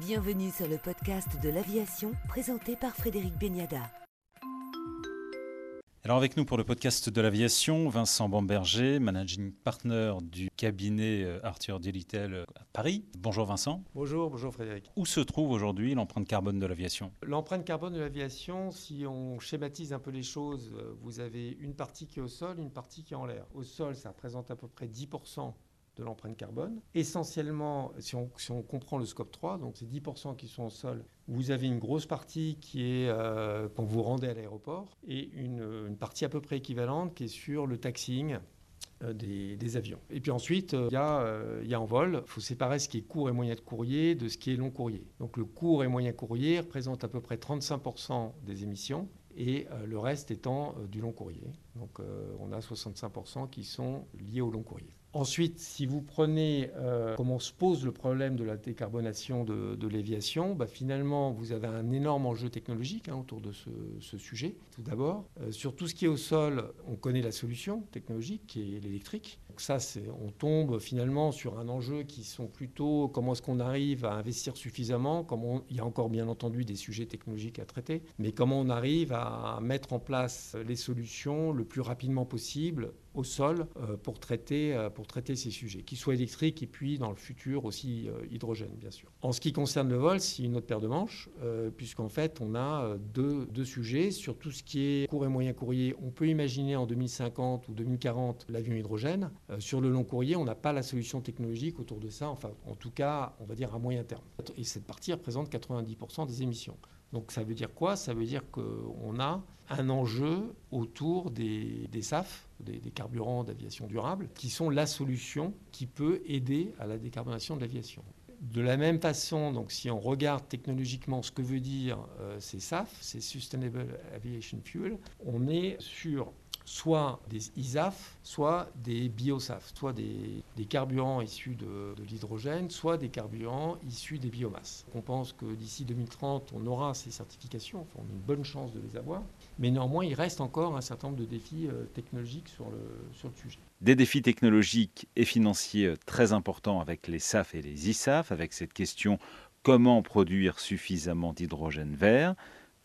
Bienvenue sur le podcast de l'aviation présenté par Frédéric Beniada. Alors avec nous pour le podcast de l'aviation, Vincent Bamberger, managing partner du cabinet euh, Arthur Delitel euh, à Paris. Bonjour Vincent. Bonjour, bonjour Frédéric. Où se trouve aujourd'hui l'empreinte carbone de l'aviation? L'empreinte carbone de l'aviation, si on schématise un peu les choses, euh, vous avez une partie qui est au sol, une partie qui est en l'air. Au sol, ça représente à peu près 10% de l'empreinte carbone. Essentiellement, si on, si on, comprend le scope 3, donc c'est 10% qui sont au sol, vous avez une grosse partie qui est euh, quand vous rendez à l'aéroport et une, une, partie à peu près équivalente qui est sur le taxiing. Euh, des, des, avions. Et puis ensuite, il euh, y, y, a en vol, il faut séparer ce qui est court et moyen de courrier de ce qui est long courrier. Donc le court et moyen courrier représente à peu près 35% des émissions et euh, le reste étant euh, du long courrier. Donc euh, on a 65% qui sont liés au long courrier. Ensuite, si vous prenez euh, comment se pose le problème de la décarbonation de, l'aviation, bah, finalement, vous avez un énorme enjeu technologique hein, autour de ce, sujet. Tout d'abord, euh, sur tout ce qui est au sol, on connaît la solution technologique qui est l'électrique. Donc ça, on tombe finalement sur un enjeu qui sont plutôt comment est-ce qu'on arrive à investir suffisamment, comment il y a encore bien entendu des sujets technologiques à traiter, mais comment on arrive à mettre en place les solutions le plus rapidement possible au sol euh, pour, traiter, euh, pour traiter ces sujets, qu'ils soient électriques et puis dans le futur aussi euh, hydrogène, bien sûr. En ce qui concerne le vol, c'est une autre paire de manches, puisqu'en fait, on a deux, deux, sujets. Sur tout ce qui est court et moyen courrier, on peut imaginer en 2050 ou 2040 l'avion hydrogène. Sur le long courrier, on n'a pas la solution technologique autour de ça, enfin, en tout cas, on va dire à moyen terme. Et cette partie représente 90% des émissions. Donc ça veut dire quoi? Ça veut dire qu'on a un enjeu autour des, SAF, des, des carburants d'aviation durable, qui sont la solution qui peut aider à la décarbonation de l'aviation. De la même façon, donc, si on regarde technologiquement ce que veut dire euh, ces SAF, ces Sustainable Aviation Fuel, on est sur soit des ISAF, soit des biosaf, soit des, carburants issus de, l'hydrogène, soit des carburants issus des biomasses. On pense que d'ici 2030, on aura ces certifications, enfin, on a une bonne chance de les avoir, mais néanmoins, il reste encore un certain nombre de défis euh, technologiques sur le, sur le sujet. Des défis technologiques et financiers très importants avec les SAF et les ISAF, avec cette question comment produire suffisamment d'hydrogène vert?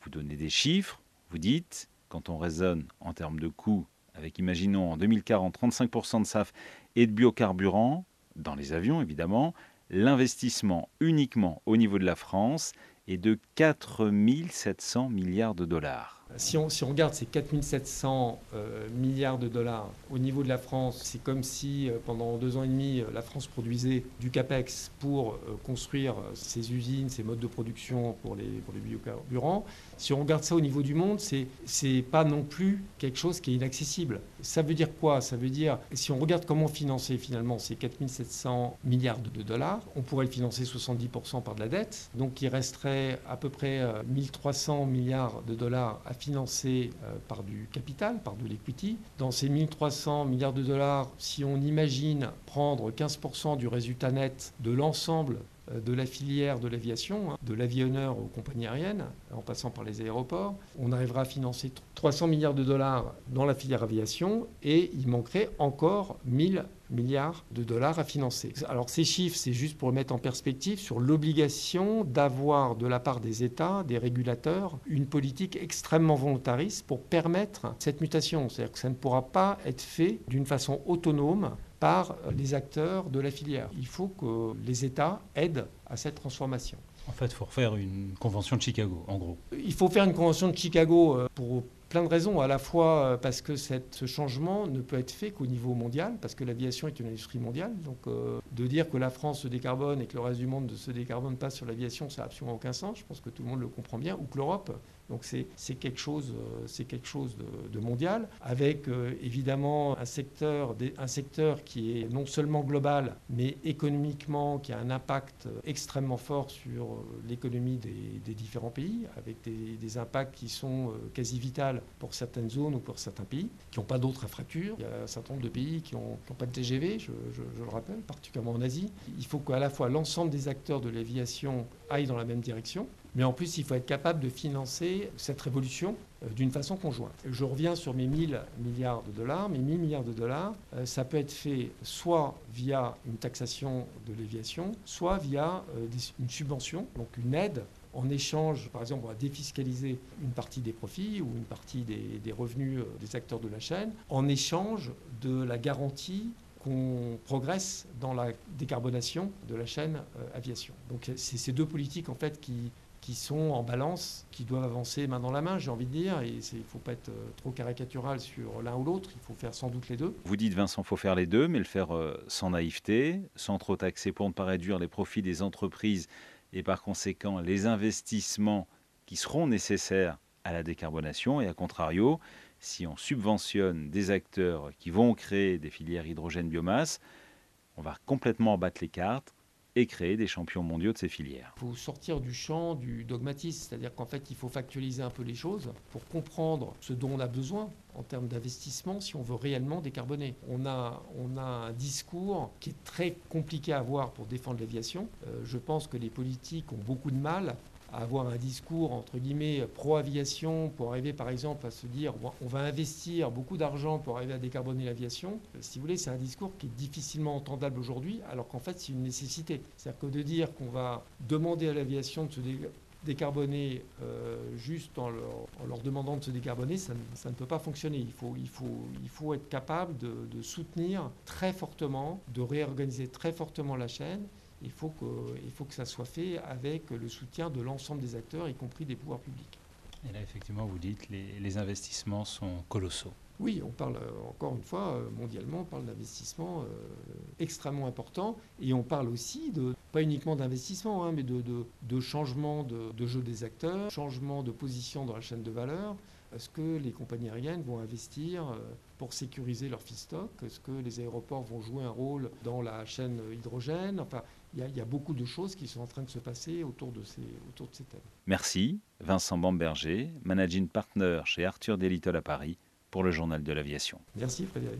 Vous donnez des chiffres, vous dites quand on raisonne en termes de coûts, avec, imaginons, en 2040, 35% de SAF et de biocarburants, dans les avions évidemment, l'investissement uniquement au niveau de la France est de 4 700 milliards de dollars. Si on, si on, regarde ces 4700 euh, milliards de dollars au niveau de la France, c'est comme si euh, pendant deux ans et demi, euh, la France produisait du CAPEX pour euh, construire ses usines, ses modes de production pour les, pour les biocarburants. Si on regarde ça au niveau du monde, c'est n'est pas non plus quelque chose qui est inaccessible. Ça veut dire quoi? Ça veut dire, si on regarde comment financer finalement ces 4700 milliards de dollars, on pourrait le financer 70% par de la dette, donc il resterait à peu près 1300 milliards de dollars à financé euh, par du capital, par de l'equity. Dans ces 1300 milliards de dollars, si on imagine prendre 15% du résultat net de l'ensemble euh, de la filière de l'aviation, hein, de l'avionneur aux compagnies aériennes, en passant par les aéroports, on arrivera à financer 300 milliards de dollars dans la filière aviation et il manquerait encore 1000 milliards de dollars à financer. Alors ces chiffres, c'est juste pour mettre en perspective sur l'obligation d'avoir de la part des États, des régulateurs, une politique extrêmement volontariste pour permettre cette mutation. C'est-à-dire que ça ne pourra pas être fait d'une façon autonome par les acteurs de la filière. Il faut que les États aident à cette transformation. En fait, il faut refaire une convention de Chicago, en gros. Il faut faire une convention de Chicago pour plein de raisons, à la fois parce que ce changement ne peut être fait qu'au niveau mondial, parce que l'aviation est une industrie mondiale. Donc euh, de dire que la France se décarbone et que le reste du monde ne se décarbone pas sur l'aviation, ça n'a absolument aucun sens. Je pense que tout le monde le comprend bien, ou que l'Europe. Donc c'est quelque chose, c'est quelque chose de, mondial, avec euh, évidemment un secteur, un secteur qui est non seulement global, mais économiquement, qui a un impact extrêmement fort sur l'économie des, différents pays, avec des, des impacts qui sont euh, quasi vitales pour certaines zones ou pour certains pays, qui n'ont pas d'autres infrastructures. Il y a un certain nombre de pays qui n'ont pas de TGV, je, le rappelle, particulièrement en Asie. Il faut qu'à la fois l'ensemble des acteurs de l'aviation aillent dans la même direction. Mais en plus, il faut être capable de financer cette révolution euh, d'une façon conjointe. Je reviens sur mes 1000 milliards de dollars. Mes 1000 milliards de dollars, euh, ça peut être fait soit via une taxation de l'aviation, soit via euh, une subvention, donc une aide en échange, par exemple, on va défiscaliser une partie des profits ou une partie des, revenus des acteurs de la chaîne, en échange de la garantie qu'on progresse dans la décarbonation de la chaîne aviation. Donc c'est ces deux politiques en fait qui, qui sont en balance, qui doivent avancer main dans la main, j'ai envie de dire. Et il ne faut pas être euh, trop caricatural sur l'un ou l'autre, il faut faire sans doute les deux. Vous dites, Vincent, il faut faire les deux, mais le faire euh, sans naïveté, sans trop taxer pour ne pas réduire les profits des entreprises et par conséquent les investissements qui seront nécessaires à la décarbonation. Et à contrario, si on subventionne des acteurs qui vont créer des filières hydrogène-biomasse, on va complètement abattre les cartes et créer des champions mondiaux de ces filières. Il faut sortir du champ du dogmatisme, c'est-à-dire qu'en fait, il faut factualiser un peu les choses pour comprendre ce dont on a besoin en termes d'investissement si on veut réellement décarboner. On a, on a un discours qui est très compliqué à avoir pour défendre l'aviation. Euh, je pense que les politiques ont beaucoup de mal avoir un discours entre guillemets pro-aviation pour arriver par exemple à se dire on va investir beaucoup d'argent pour arriver à décarboner l'aviation, si vous voulez, c'est un discours qui est difficilement entendable aujourd'hui alors qu'en fait c'est une nécessité. C'est-à-dire que de dire qu'on va demander à l'aviation de se décarboner euh, juste en leur, demandant de se décarboner, ça, ne peut pas fonctionner. Il faut, il faut, il faut être capable de soutenir très fortement, de réorganiser très fortement la chaîne il faut, que, il faut que ça soit fait avec le soutien de l'ensemble des acteurs, y compris des pouvoirs publics. Et là, effectivement, vous dites les, les investissements sont colossaux. Oui, on parle euh, encore une fois euh, mondialement, on parle d'investissements euh, extrêmement importants et on parle aussi de pas uniquement d'investissement, hein, mais de, de, de changement de, de, jeu des acteurs, changement de position dans la chaîne de valeur. Est-ce que les compagnies aériennes vont investir pour sécuriser leur feedstock Est-ce que les aéroports vont jouer un rôle dans la chaîne hydrogène? Enfin, il y, a beaucoup de choses qui sont en train de se passer autour de ces, autour de ces thèmes. Merci, Vincent Bamberger, managing partner chez Arthur Delittle à Paris pour le journal de l'aviation. Merci Frédéric.